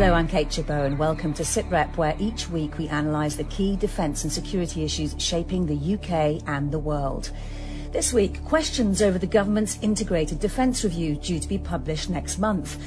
Hello, I'm Kate Chabot and welcome to SitRep, where each week we analyse the key defence and security issues shaping the UK and the world. This week, questions over the government's integrated defence review due to be published next month.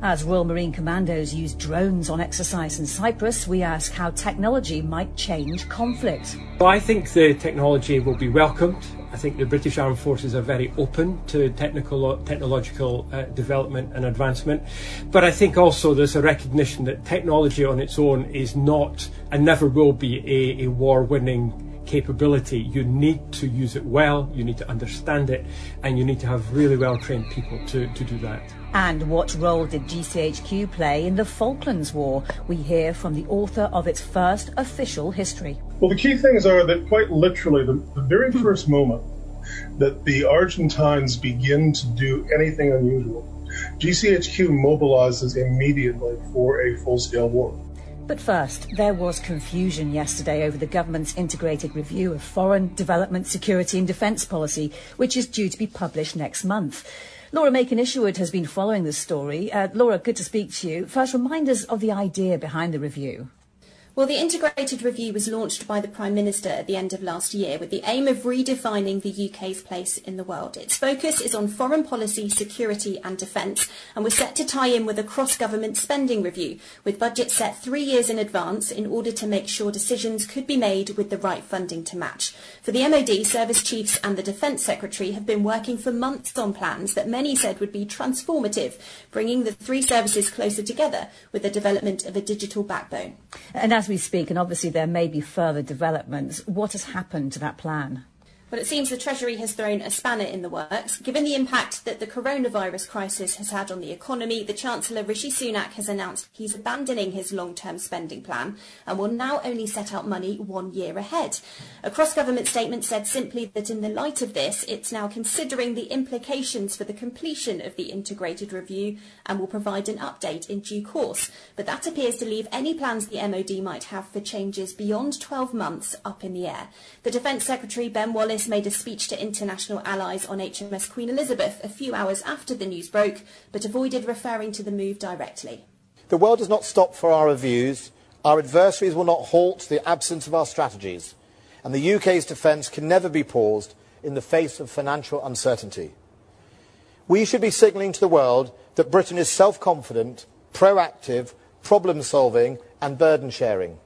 As Royal Marine Commandos use drones on exercise in Cyprus, we ask how technology might change conflict. Well, I think the technology will be welcomed. I think the British Armed Forces are very open to technical, technological uh, development and advancement. But I think also there's a recognition that technology on its own is not and never will be a, a war winning capability, you need to use it well, you need to understand it, and you need to have really well trained people to, to do that. And what role did GCHQ play in the Falklands War? We hear from the author of its first official history. Well, the key things are that quite literally, the, the very first moment that the Argentines begin to do anything unusual, GCHQ mobilizes immediately for a full scale war. But first, there was confusion yesterday over the government's integrated review of foreign, development, security and defence policy, which is due to be published next month. Laura Makin-Isherwood has been following this story. Uh, Laura, good to speak to you. First, remind us of the idea behind the review. Well, the integrated review was launched by the Prime Minister at the end of last year with the aim of redefining the UK's place in the world. Its focus is on foreign policy, security and defence and was set to tie in with a cross-government spending review with budgets set three years in advance in order to make sure decisions could be made with the right funding to match. For the MOD, service chiefs and the Defence Secretary have been working for months on plans that many said would be transformative, bringing the three services closer together with the development of a digital backbone. And as we speak, and obviously there may be further developments, what has happened to that plan? Well, it seems the Treasury has thrown a spanner in the works. Given the impact that the coronavirus crisis has had on the economy, the Chancellor Rishi Sunak has announced he's abandoning his long-term spending plan and will now only set out money one year ahead. A cross-government statement said simply that in the light of this, it's now considering the implications for the completion of the integrated review and will provide an update in due course. But that appears to leave any plans the MOD might have for changes beyond 12 months up in the air. The Defence Secretary, Ben Wallace, made a speech to international allies on HMS Queen Elizabeth a few hours after the news broke, but avoided referring to the move directly. The world does not stop for our reviews. Our adversaries will not halt the absence of our strategies. And the UK's defence can never be paused in the face of financial uncertainty. We should be signalling to the world that Britain is self-confident, proactive, problem-solving and burden-sharing.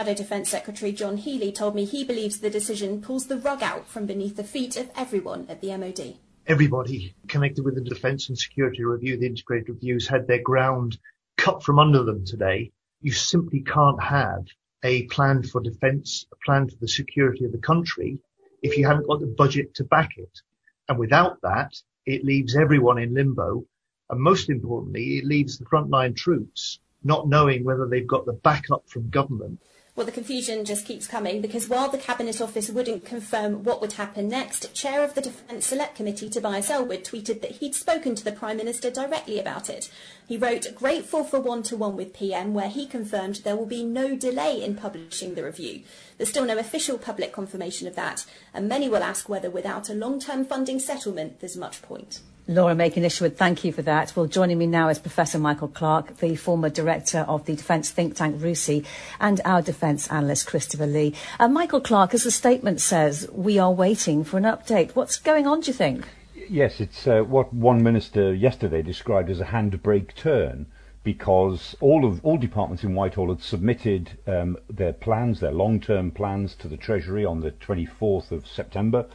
Shadow Defence Secretary John Healey told me he believes the decision pulls the rug out from beneath the feet of everyone at the MOD. Everybody connected with the Defence and Security Review, the integrated reviews, had their ground cut from under them today. You simply can't have a plan for defence, a plan for the security of the country if you haven't got the budget to back it. And without that, it leaves everyone in limbo. And most importantly, it leaves the frontline troops not knowing whether they've got the backup from government well, the confusion just keeps coming because while the Cabinet Office wouldn't confirm what would happen next, Chair of the Defence Select Committee, Tobias Ellwood, tweeted that he'd spoken to the Prime Minister directly about it. He wrote, grateful for one-to-one with PM, where he confirmed there will be no delay in publishing the review. There's still no official public confirmation of that, and many will ask whether without a long-term funding settlement there's much point. Laura Makin-Isherwood, thank you for that. Well, joining me now is Professor Michael Clarke, the former director of the defence think tank RUSI, and our defence analyst Christopher Lee. Uh, Michael Clarke, as the statement says, we are waiting for an update. What's going on, do you think? Yes, it's uh, what one minister yesterday described as a handbrake turn because all of all departments in Whitehall had submitted um, their plans, their long-term plans to the Treasury on the 24th of September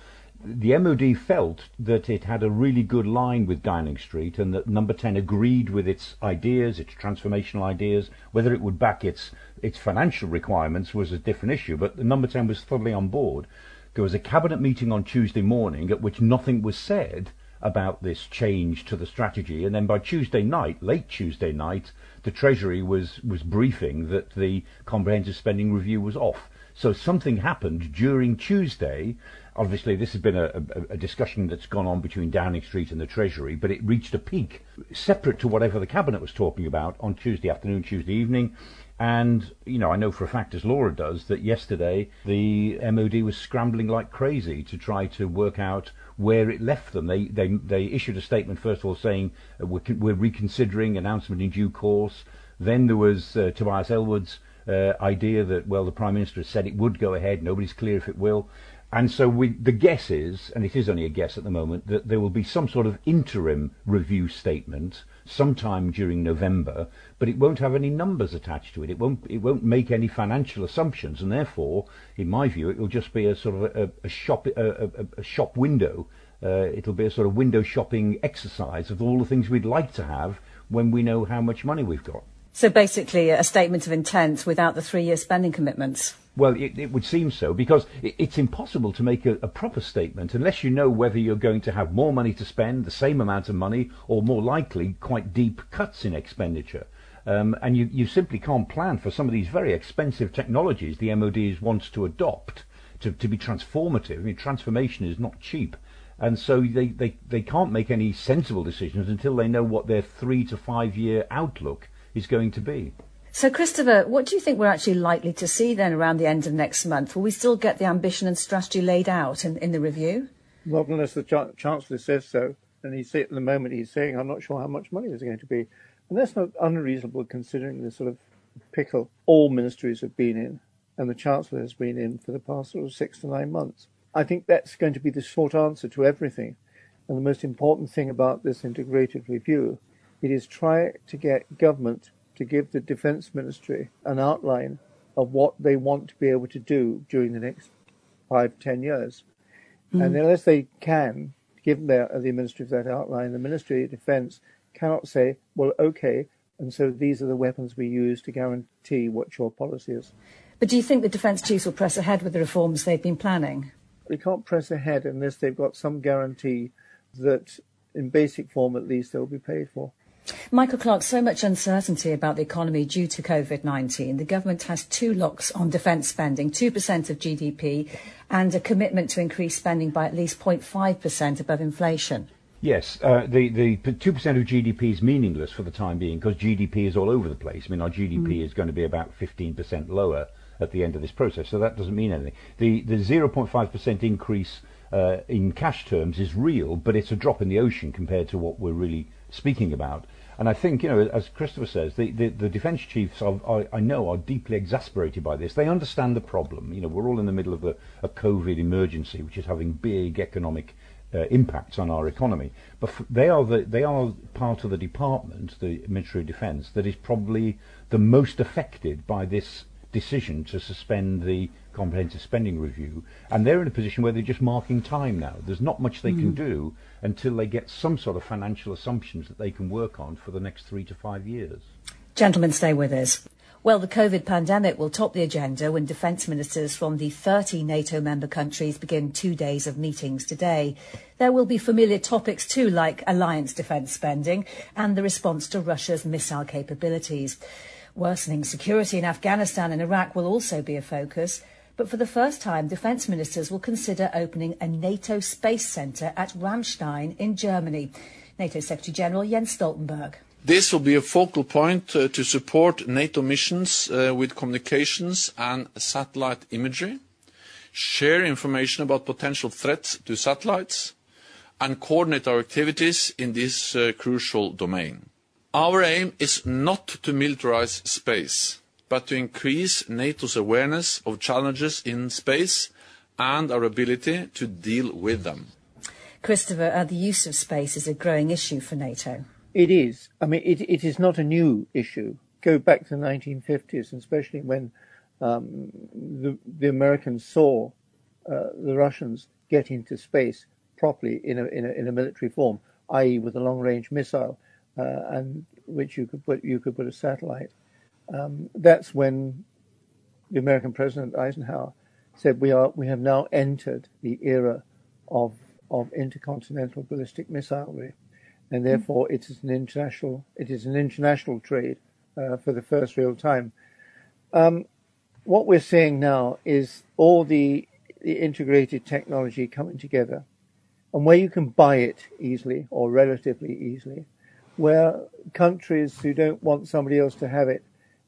the MOD felt that it had a really good line with Downing Street and that Number 10 agreed with its ideas, its transformational ideas. Whether it would back its, its financial requirements was a different issue, but Number 10 was fully on board. There was a cabinet meeting on Tuesday morning at which nothing was said about this change to the strategy, and then by Tuesday night, late Tuesday night, the Treasury was, was briefing that the comprehensive spending review was off. So something happened during Tuesday Obviously, this has been a, a, a, discussion that's gone on between Downing Street and the Treasury, but it reached a peak separate to whatever the Cabinet was talking about on Tuesday afternoon, Tuesday evening. And, you know, I know for a fact, as Laura does, that yesterday the MOD was scrambling like crazy to try to work out where it left them. They, they, they issued a statement, first of all, saying uh, we're, we're reconsidering announcement in due course. Then there was uh, Tobias Ellwood's uh, idea that, well, the Prime Minister has said it would go ahead, nobody's clear if it will. And so we, the guess is, and it is only a guess at the moment, that there will be some sort of interim review statement sometime during November, but it won't have any numbers attached to it. It won't, it won't make any financial assumptions, and therefore, in my view, it will just be a sort of a, a shop, a, a, a shop window. Uh, it'll be a sort of window shopping exercise of all the things we'd like to have when we know how much money we've got. So basically, a statement of intent without the three-year spending commitments. Well, it, it, would seem so because it, it's impossible to make a, a, proper statement unless you know whether you're going to have more money to spend, the same amount of money, or more likely quite deep cuts in expenditure. Um, and you, you simply can't plan for some of these very expensive technologies the MOD wants to adopt to, to be transformative. I mean, transformation is not cheap. And so they, they, they can't make any sensible decisions until they know what their three to five year outlook is going to be. So, Christopher, what do you think we're actually likely to see then around the end of next month? Will we still get the ambition and strategy laid out in, in the review? Well, unless the ch- Chancellor says so, and he's at the moment he's saying, I'm not sure how much money there's going to be. And that's not unreasonable considering the sort of pickle all ministries have been in, and the Chancellor has been in for the past sort of six to nine months. I think that's going to be the short answer to everything. And the most important thing about this integrated review it is try to get government to give the defence ministry an outline of what they want to be able to do during the next five, ten years. Mm. And unless they can give their, the ministry of that outline, the Ministry of Defence cannot say, well, okay, and so these are the weapons we use to guarantee what your policy is. But do you think the defence chiefs will press ahead with the reforms they've been planning? They can't press ahead unless they've got some guarantee that, in basic form at least, they'll be paid for. Michael Clarke, so much uncertainty about the economy due to COVID 19. The government has two locks on defence spending 2% of GDP and a commitment to increase spending by at least 0.5% above inflation. Yes, uh, the the two percent of GDP is meaningless for the time being because GDP is all over the place. I mean, our GDP mm. is going to be about fifteen percent lower at the end of this process, so that doesn't mean anything. The the zero point five percent increase uh, in cash terms is real, but it's a drop in the ocean compared to what we're really speaking about. And I think, you know, as Christopher says, the, the, the defence chiefs, are, are, I know, are deeply exasperated by this. They understand the problem. You know, we're all in the middle of a, a COVID emergency, which is having big economic uh, impacts on our economy. But f- they are the, they are part of the department, the Ministry of Defence, that is probably the most affected by this decision to suspend the comprehensive spending review, and they're in a position where they're just marking time now. There's not much they mm. can do until they get some sort of financial assumptions that they can work on for the next three to five years. Gentlemen, stay with us. Well, the COVID pandemic will top the agenda when defence ministers from the 30 NATO member countries begin two days of meetings today. There will be familiar topics too, like alliance defence spending and the response to Russia's missile capabilities. Worsening security in Afghanistan and Iraq will also be a focus. But for the first time, defence ministers will consider opening a NATO space centre at Ramstein in Germany. NATO Secretary General Jens Stoltenberg. This will be a focal point uh, to support NATO missions uh, with communications and satellite imagery, share information about potential threats to satellites, and coordinate our activities in this uh, crucial domain. Our aim is not to militarize space but to increase NATO's awareness of challenges in space and our ability to deal with them. Christopher, uh, the use of space is a growing issue for NATO. It is. I mean, it, it is not a new issue. Go back to the 1950s, and especially when um, the, the, Americans saw uh, the Russians get into space properly in a, in a, in a military form, i.e., with a long-range missile, uh, and which you could put you could put a satellite um, that's when the American President Eisenhower said we are we have now entered the era of of intercontinental ballistic missilery, and hmm. therefore it is an international it is an international trade uh, for the first real time. Um, what we're seeing now is all the, the integrated technology coming together, and where you can buy it easily or relatively easily, where countries who don't want somebody else to have it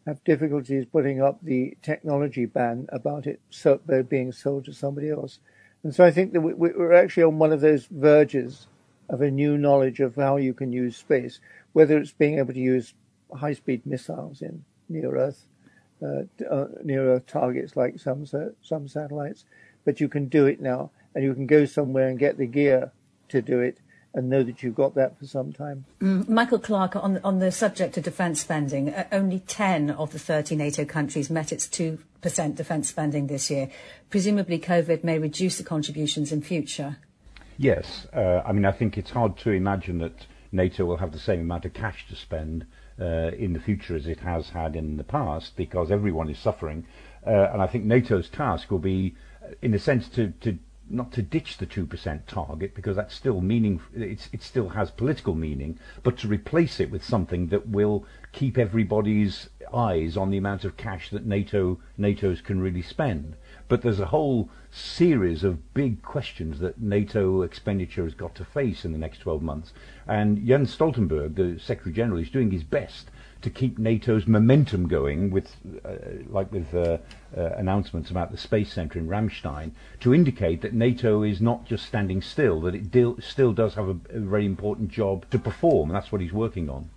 have difficulties putting up the technology ban about it so, being sold to somebody else. And so I think that we, we're actually on one of those verges of a new knowledge of how you can use space, whether it's being able to use high-speed missiles in near-Earth uh, uh, near-Earth targets like some some satellites, but you can do it now, and you can go somewhere and get the gear to do it, and know that you've got that for some time. Mm, Michael Clarke, on on the subject of defence spending, uh, only ten of the thirty NATO countries met its two percent defence spending this year. Presumably, COVID may reduce the contributions in future. Yes, uh, I mean I think it's hard to imagine that NATO will have the same amount of cash to spend uh, in the future as it has had in the past because everyone is suffering. Uh, and I think NATO's task will be, uh, in a sense, to, to not to ditch the 2% target because that's still meaning it still has political meaning but to replace it with something that will keep everybody's eyes on the amount of cash that NATO NATO's can really spend but there's a whole series of big questions that NATO expenditure has got to face in the next 12 months. And Jens Stoltenberg, the Secretary General, is doing his best to keep NATO's momentum going, with uh, like with uh, uh, announcements about the space centre in Ramstein, to indicate that NATO is not just standing still, that it dil- still does have a, a very important job to perform. And that's what he's working on.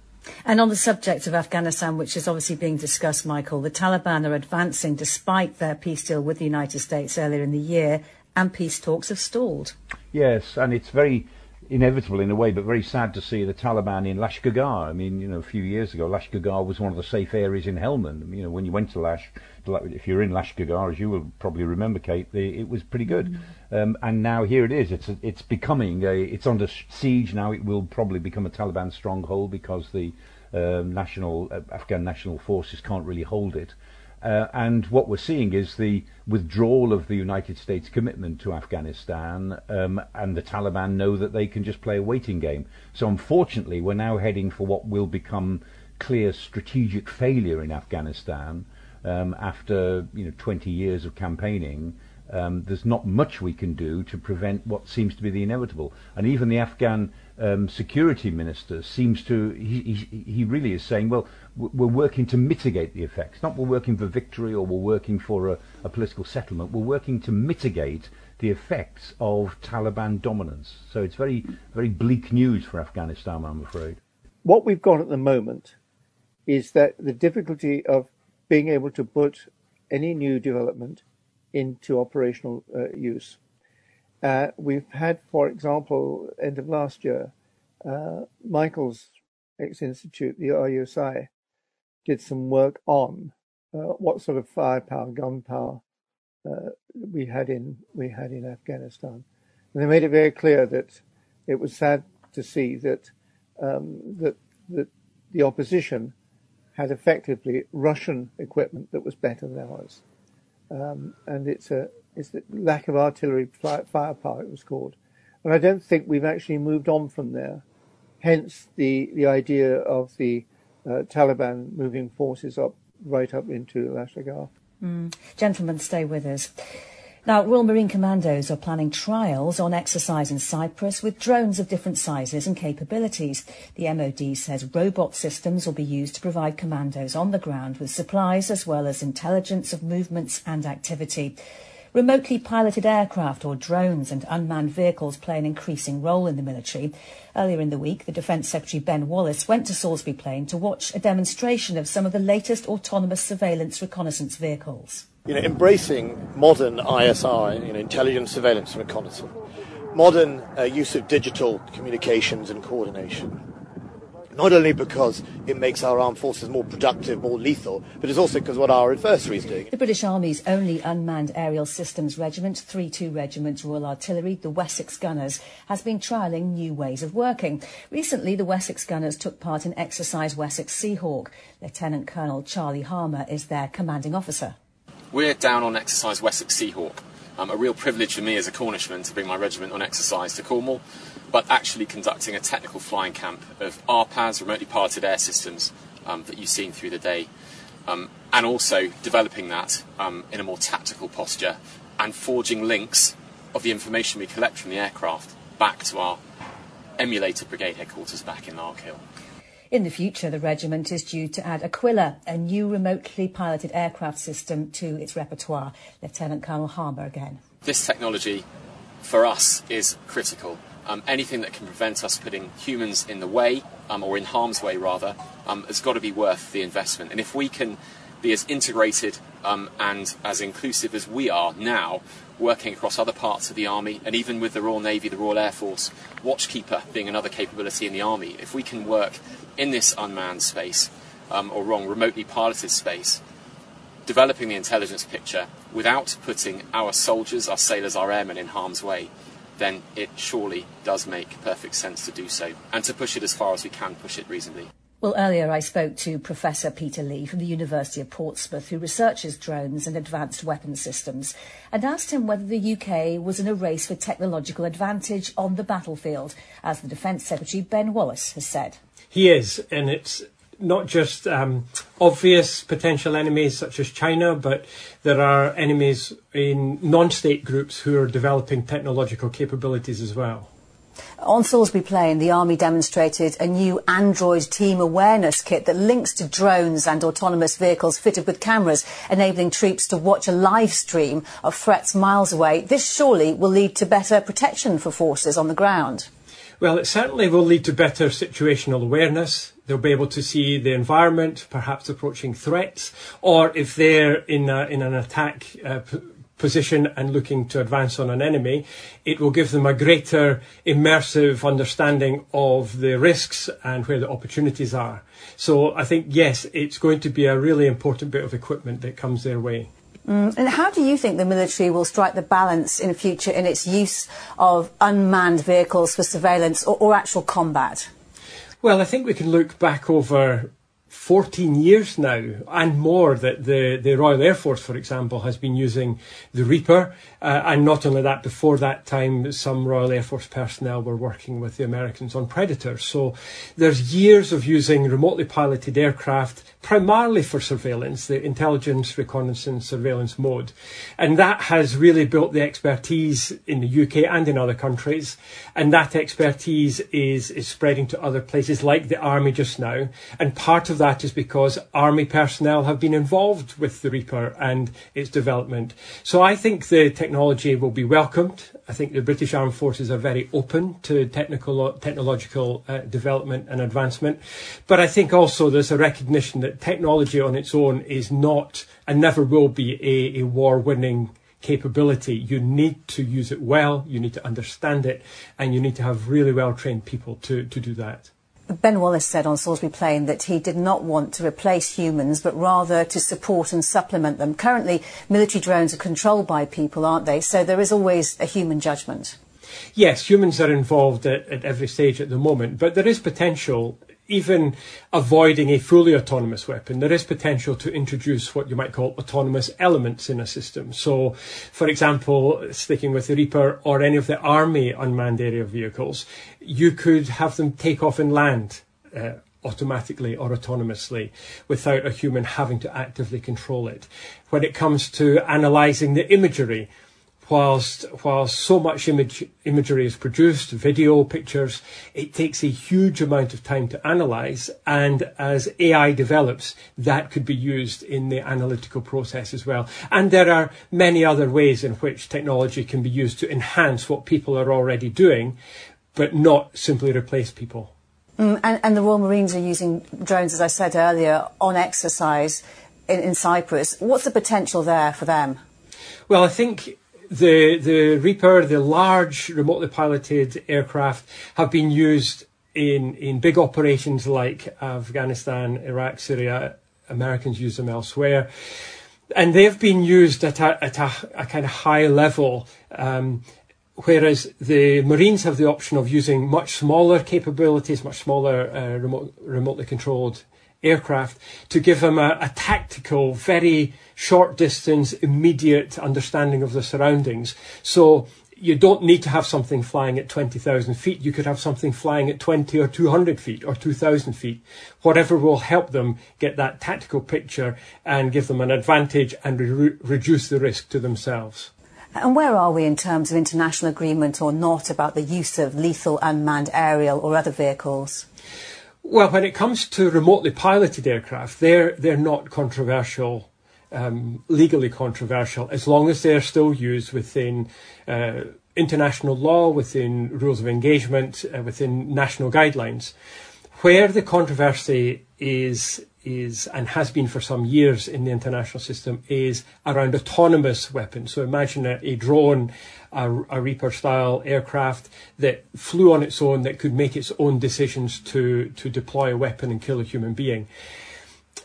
And on the subject of Afghanistan, which is obviously being discussed, Michael, the Taliban are advancing despite their peace deal with the United States earlier in the year, and peace talks have stalled. Yes, and it's very inevitable in a way, but very sad to see the Taliban in Lashkargah. I mean, you know, a few years ago, Lashkargah was one of the safe areas in Helmand. You know, when you went to Lash, if you're in Lashkargah, as you will probably remember, Kate, it was pretty good. Mm-hmm. Um, and now here it is. It's a, it's becoming a, it's under siege now. It will probably become a Taliban stronghold because the um, national uh, Afghan national forces can't really hold it. Uh, and what we're seeing is the withdrawal of the United States commitment to Afghanistan, um, and the Taliban know that they can just play a waiting game. So unfortunately, we're now heading for what will become clear strategic failure in Afghanistan um, after you know 20 years of campaigning. Um, there's not much we can do to prevent what seems to be the inevitable. And even the Afghan um, security minister seems to, he, he, he, really is saying, well, we're working to mitigate the effects. Not we're working for victory or we're working for a, a political settlement. We're working to mitigate the effects of Taliban dominance. So it's very, very bleak news for Afghanistan, I'm afraid. What we've got at the moment is that the difficulty of being able to put any new development into operational uh, use. Uh, we've had, for example, end of last year, uh, Michael's ex-institute, the RUSI, did some work on what sort of firepower, gunpower uh, we had in we had in Afghanistan, and they made it very clear that it was sad to see that um, the opposition had effectively Russian equipment that was better than ours, um, and it's a it's the lack of artillery firepower, it was called. And I don't think we've actually moved on from there. Hence the, the idea of the uh, Taliban moving forces up right up into Lashkar. Mm. Gentlemen, stay with us. Now, Royal Marine Commandos are planning trials on exercise in Cyprus with drones of different sizes and capabilities. The MOD says robot systems will be used to provide commandos on the ground with supplies as well as intelligence of movements and activity. Remotely piloted aircraft or drones and unmanned vehicles play an increasing role in the military. Earlier in the week, the Defence Secretary Ben Wallace went to Salisbury Plain to watch a demonstration of some of the latest autonomous surveillance reconnaissance vehicles. You know, embracing modern ISR, you know, intelligence, surveillance, and reconnaissance, modern uh, use of digital communications and coordination, not only because it makes our armed forces more productive, more lethal, but it's also because what our adversary is doing. The British Army's only unmanned aerial systems regiment, 3-2 Regiment Royal Artillery, the Wessex Gunners, has been trialling new ways of working. Recently, the Wessex Gunners took part in Exercise Wessex Seahawk. Lieutenant Colonel Charlie Harmer is their commanding officer. We're down on Exercise Wessex Seahawk. Um, a real privilege for me as a Cornishman to bring my regiment on exercise to Cornwall but actually conducting a technical flying camp of RPAS, remotely piloted air systems, um, that you've seen through the day, um, and also developing that um, in a more tactical posture and forging links of the information we collect from the aircraft back to our emulator brigade headquarters back in Larkhill. In the future, the regiment is due to add Aquila, a new remotely piloted aircraft system, to its repertoire. Lieutenant Colonel Harmer again. This technology, for us, is critical Um, anything that can prevent us putting humans in the way, um, or in harm's way rather, um, has got to be worth the investment. And if we can be as integrated um, and as inclusive as we are now, working across other parts of the Army, and even with the Royal Navy, the Royal Air Force, Watchkeeper being another capability in the Army, if we can work in this unmanned space, um, or wrong, remotely piloted space, developing the intelligence picture without putting our soldiers, our sailors, our airmen in harm's way, then it surely does make perfect sense to do so and to push it as far as we can push it reasonably. Well, earlier I spoke to Professor Peter Lee from the University of Portsmouth, who researches drones and advanced weapon systems, and asked him whether the UK was in a race for technological advantage on the battlefield, as the Defence Secretary Ben Wallace has said. He is, and it's not just um, obvious potential enemies such as China, but there are enemies in non state groups who are developing technological capabilities as well. On Salisbury Plain, the Army demonstrated a new Android team awareness kit that links to drones and autonomous vehicles fitted with cameras, enabling troops to watch a live stream of threats miles away. This surely will lead to better protection for forces on the ground. Well, it certainly will lead to better situational awareness. They'll be able to see the environment, perhaps approaching threats, or if they're in, a, in an attack uh, position and looking to advance on an enemy, it will give them a greater immersive understanding of the risks and where the opportunities are. So I think, yes, it's going to be a really important bit of equipment that comes their way. Mm, and how do you think the military will strike the balance in future in its use of unmanned vehicles for surveillance or, or actual combat? Well, I think we can look back over 14 years now and more that the, the Royal Air Force, for example, has been using the Reaper. Uh, and not only that, before that time, some Royal Air Force personnel were working with the Americans on Predators. So there's years of using remotely piloted aircraft primarily for surveillance, the intelligence, reconnaissance, surveillance mode. And that has really built the expertise in the UK and in other countries. And that expertise is, is spreading to other places like the Army just now. And part of that is because Army personnel have been involved with the Reaper and its development. So I think the technology will be welcomed. I think the British Armed Forces are very open to technical, technological uh, development and advancement. But I think also there's a recognition that technology on its own is not and never will be a, a war winning capability. You need to use it well, you need to understand it, and you need to have really well trained people to, to do that. Ben Wallace said on Salisbury Plain that he did not want to replace humans, but rather to support and supplement them. Currently, military drones are controlled by people, aren't they? So there is always a human judgment. Yes, humans are involved at, at every stage at the moment, but there is potential even avoiding a fully autonomous weapon, there is potential to introduce what you might call autonomous elements in a system. So, for example, sticking with the Reaper or any of the Army unmanned aerial vehicles, you could have them take off and land. Uh, automatically or autonomously without a human having to actively control it. When it comes to analysing the imagery, whilst whilst so much image, imagery is produced, video, pictures, it takes a huge amount of time to analyze. And as AI develops, that could be used in the analytical process as well. And there are many other ways in which technology can be used to enhance what people are already doing, but not simply replace people. Mm, and, and, the Royal Marines are using drones, as I said earlier, on exercise in, in Cyprus. What's the potential there for them? Well, I think the the Reaper, the large remotely piloted aircraft, have been used in in big operations like Afghanistan, Iraq, Syria. Americans use them elsewhere, and they've been used at a at a, a kind of high level. Um, whereas the Marines have the option of using much smaller capabilities, much smaller uh, remote, remotely controlled aircraft to give them a, a tactical, very short distance, immediate understanding of the surroundings. So you don't need to have something flying at 20,000 feet. You could have something flying at 20 or 200 feet or 2,000 feet. Whatever will help them get that tactical picture and give them an advantage and re- reduce the risk to themselves. And where are we in terms of international agreement or not about the use of lethal unmanned aerial or other vehicles? Well, when it comes to remotely piloted aircraft, they're they're not controversial, um, legally controversial, as long as they're still used within uh, international law, within rules of engagement, uh, within national guidelines. Where the controversy is is and has been for some years in the international system is around autonomous weapons. So imagine a, a drone, a, a Reaper style aircraft that flew on its own that could make its own decisions to to deploy a weapon and kill a human being.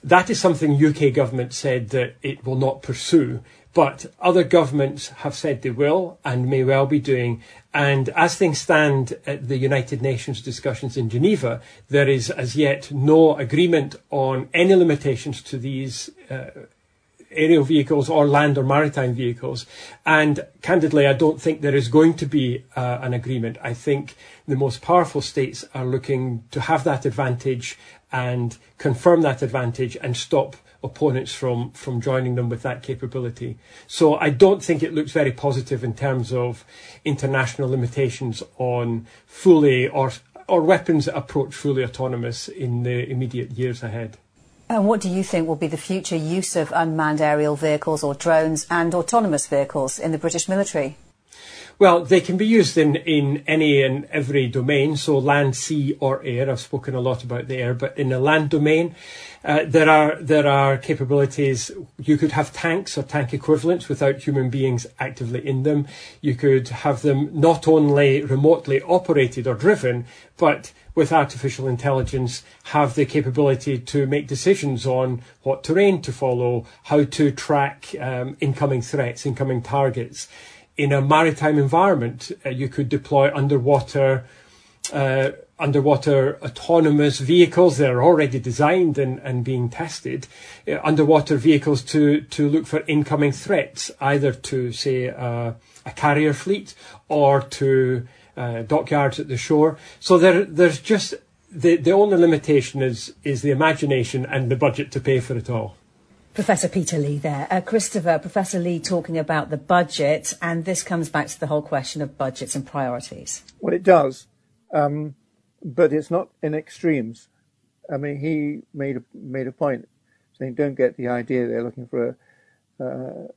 That is something UK government said that it will not pursue. But other governments have said they will and may well be doing. And as things stand at the United Nations discussions in Geneva, there is as yet no agreement on any limitations to these uh, aerial vehicles or land or maritime vehicles. And candidly, I don't think there is going to be uh, an agreement. I think the most powerful states are looking to have that advantage and confirm that advantage and stop opponents from from joining them with that capability. So I don't think it looks very positive in terms of international limitations on fully or or weapons that approach fully autonomous in the immediate years ahead. And what do you think will be the future use of unmanned aerial vehicles or drones and autonomous vehicles in the British military? Well, they can be used in, in any and every domain, so land, sea, or air. I've spoken a lot about the air, but in the land domain, uh, there are there are capabilities. You could have tanks or tank equivalents without human beings actively in them. You could have them not only remotely operated or driven, but with artificial intelligence have the capability to make decisions on what terrain to follow, how to track um, incoming threats, incoming targets in a maritime environment, uh, you could deploy underwater uh, underwater autonomous vehicles that are already designed and, and being tested, uh, underwater vehicles to, to look for incoming threats, either to, say, uh, a carrier fleet or to uh, dockyards at the shore. So there, there's just the, the only limitation is, is the imagination and the budget to pay for it all. Professor Peter Lee there. Uh, Christopher, Professor Lee talking about the budget, and this comes back to the whole question of budgets and priorities. Well, it does, um, but it's not in extremes. I mean, he made a, made a point saying, don't get the idea they're looking for a, uh,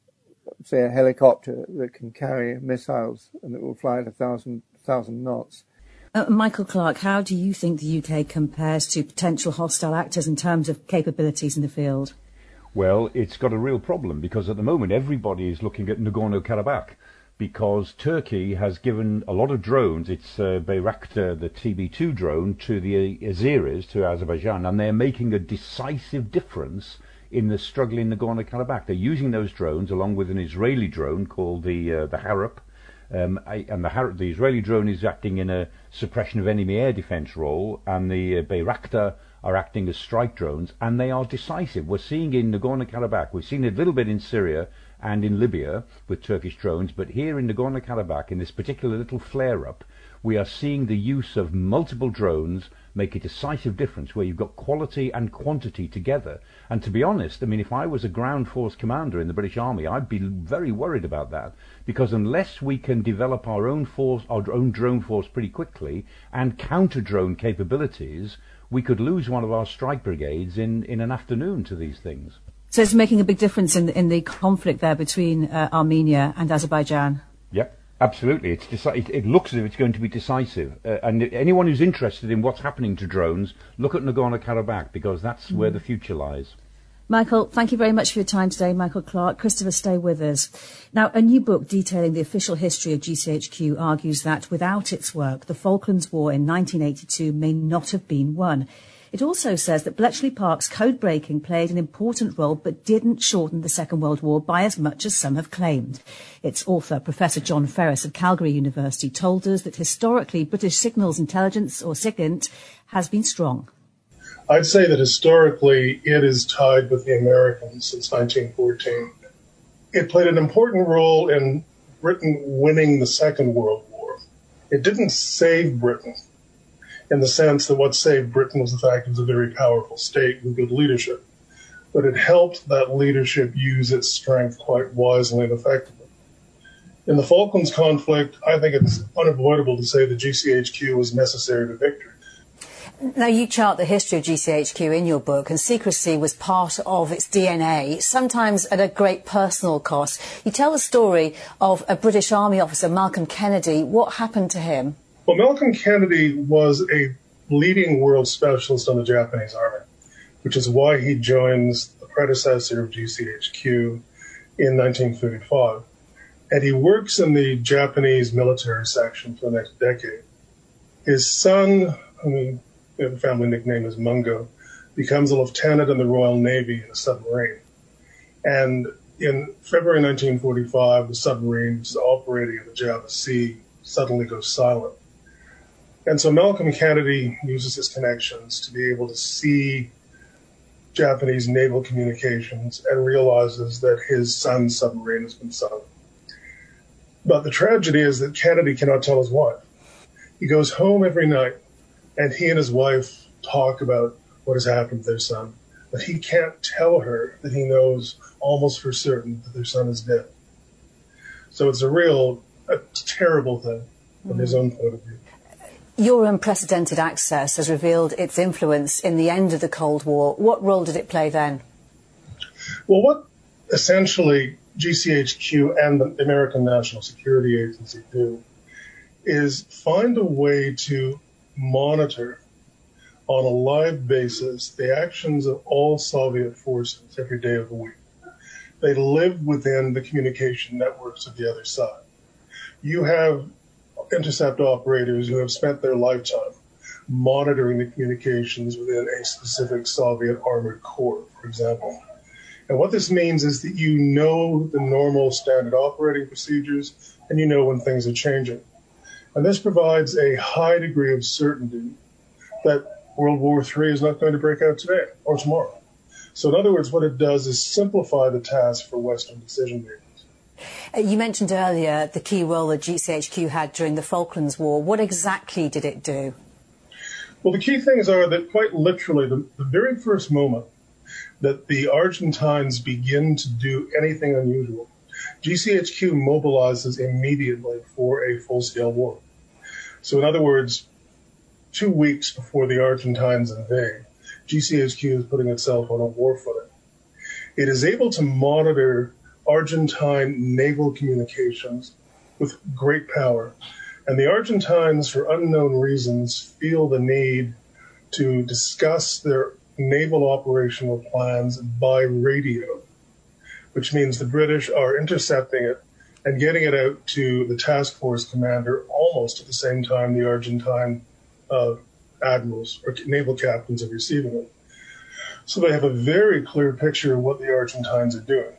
say, a helicopter that can carry missiles and that will fly at a thousand, thousand knots. Uh, Michael Clarke, how do you think the UK compares to potential hostile actors in terms of capabilities in the field? Well, it's got a real problem because at the moment everybody is looking at Nagorno-Karabakh because Turkey has given a lot of drones, its uh, Bayraktar, the TB2 drone, to the Azeris, to Azerbaijan, and they're making a decisive difference in the struggle in Nagorno-Karabakh. They're using those drones along with an Israeli drone called the uh, the Harop, um, and the, Harop, the Israeli drone is acting in a suppression of enemy air defense role, and the uh, Bayraktar are acting as strike drones, and they are decisive. We're seeing in Nagorno-Karabakh, we've seen it a little bit in Syria and in Libya with Turkish drones, but here in Nagorno-Karabakh, in this particular little flare-up, we are seeing the use of multiple drones make a decisive difference where you've got quality and quantity together. And to be honest, I mean, if I was a ground force commander in the British Army, I'd be very worried about that because unless we can develop our own force, our own drone force pretty quickly and counter drone capabilities, we could lose one of our strike brigades in, in an afternoon to these things. So it's making a big difference in, in the conflict there between uh, Armenia and Azerbaijan. Yep. Absolutely, it's deci- it looks as if it's going to be decisive. Uh, and anyone who's interested in what's happening to drones, look at Nagorno-Karabakh because that's mm. where the future lies. Michael, thank you very much for your time today. Michael Clarke. Christopher, stay with us. Now, a new book detailing the official history of GCHQ argues that without its work, the Falklands War in 1982 may not have been won. It also says that Bletchley Park's code breaking played an important role but didn't shorten the Second World War by as much as some have claimed. Its author, Professor John Ferris of Calgary University, told us that historically British signals intelligence, or SIGINT, has been strong. I'd say that historically it is tied with the Americans since 1914. It played an important role in Britain winning the Second World War. It didn't save Britain in the sense that what saved Britain was the fact it was a very powerful state with good leadership. But it helped that leadership use its strength quite wisely and effectively. In the Falklands conflict, I think it's unavoidable to say that GCHQ was necessary to victory. Now, you chart the history of GCHQ in your book, and secrecy was part of its DNA, sometimes at a great personal cost. You tell the story of a British Army officer, Malcolm Kennedy. What happened to him? Well, Malcolm Kennedy was a leading world specialist on the Japanese Army, which is why he joins the predecessor of GCHQ in 1935. And he works in the Japanese military section for the next decade. His son, I mean, the family nickname is Mungo, becomes a lieutenant in the Royal Navy in a submarine. And in February 1945, the submarine, operating in the Java Sea, suddenly goes silent. And so Malcolm Kennedy uses his connections to be able to see Japanese naval communications and realizes that his son's submarine has been sunk. But the tragedy is that Kennedy cannot tell his wife. He goes home every night and he and his wife talk about what has happened to their son. But he can't tell her that he knows almost for certain that their son is dead. So it's a real, a terrible thing from mm. his own point of view. Your unprecedented access has revealed its influence in the end of the Cold War. What role did it play then? Well, what essentially GCHQ and the American National Security Agency do is find a way to monitor on a live basis the actions of all Soviet forces every day of the week. They live within the communication networks of the other side. You have intercept operators who have spent their lifetime monitoring the communications within a specific Soviet armored corps, for example. And what this means is that you know the normal standard operating procedures and you know when things are changing. And this provides a high degree of certainty that World War III is not going to break out today or tomorrow. So, in other words, what it does is simplify the task for Western decision makers. Uh, you mentioned earlier the key role that GCHQ had during the Falklands War. What exactly did it do? Well, the key things are that quite literally, the, the very first moment that the Argentines begin to do anything unusual, GCHQ mobilizes immediately for a full scale war. So, in other words, two weeks before the Argentines invade, GCHQ is putting itself on a war footing. It is able to monitor Argentine naval communications with great power. And the Argentines, for unknown reasons, feel the need to discuss their naval operational plans by radio, which means the British are intercepting it and getting it out to the task force commander almost at the same time the Argentine uh, admirals or naval captains are receiving it. So they have a very clear picture of what the Argentines are doing.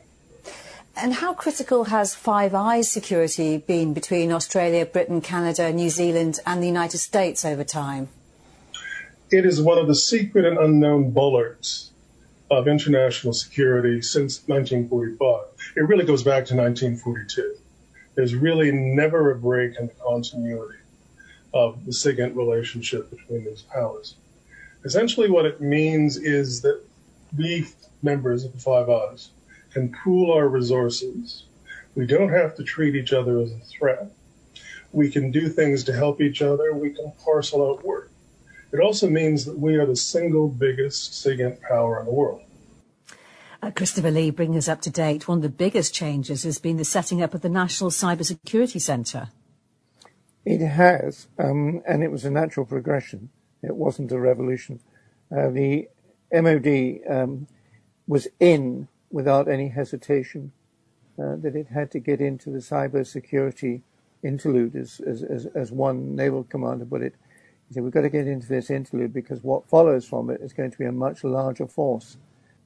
And how critical has Five Eyes security been between Australia, Britain, Canada, New Zealand, and the United States over time? It is one of the secret and unknown bulwarks of international security since 1945. It really goes back to 1942. There's really never a break in the continuity of the SIGINT relationship between these powers. Essentially, what it means is that we members of the Five Eyes can pool our resources. We don't have to treat each other as a threat. We can do things to help each other. We can parcel out work. It also means that we are the single biggest SIGINT power in the world. Uh, Christopher Lee, bringing us up to date, one of the biggest changes has been the setting up of the National Cybersecurity Centre. It has, um, and it was a natural progression. It wasn't a revolution. Uh, the MOD um, was in without any hesitation uh, that it had to get into the cyber security interlude, as, as, as, as one naval commander put it. Said, We've got to get into this interlude because what follows from it is going to be a much larger force.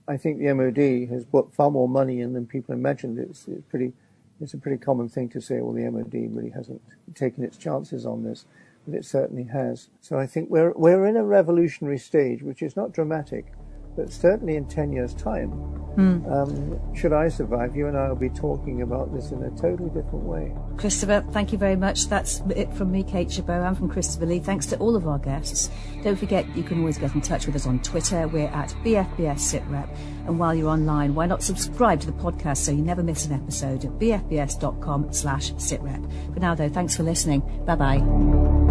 I think the MOD has put far more money in than people imagined. It's, it's pretty. It's a pretty common thing to say, well, the MOD really hasn't taken its chances on this, but it certainly has. So I think we're, we're in a revolutionary stage, which is not dramatic, but certainly in 10 years' time, mm. um, should I survive, you and I will be talking about this in a totally different way. Christopher, thank you very much. That's it from me, Kate Chabot, and from Christopher Lee. Thanks to all of our guests. Don't forget, you can always get in touch with us on Twitter. We're at BFBS SITREP. And while you're online, why not subscribe to the podcast so you never miss an episode at bfbs.com slash sitrep. For now, though, thanks for listening. Bye-bye.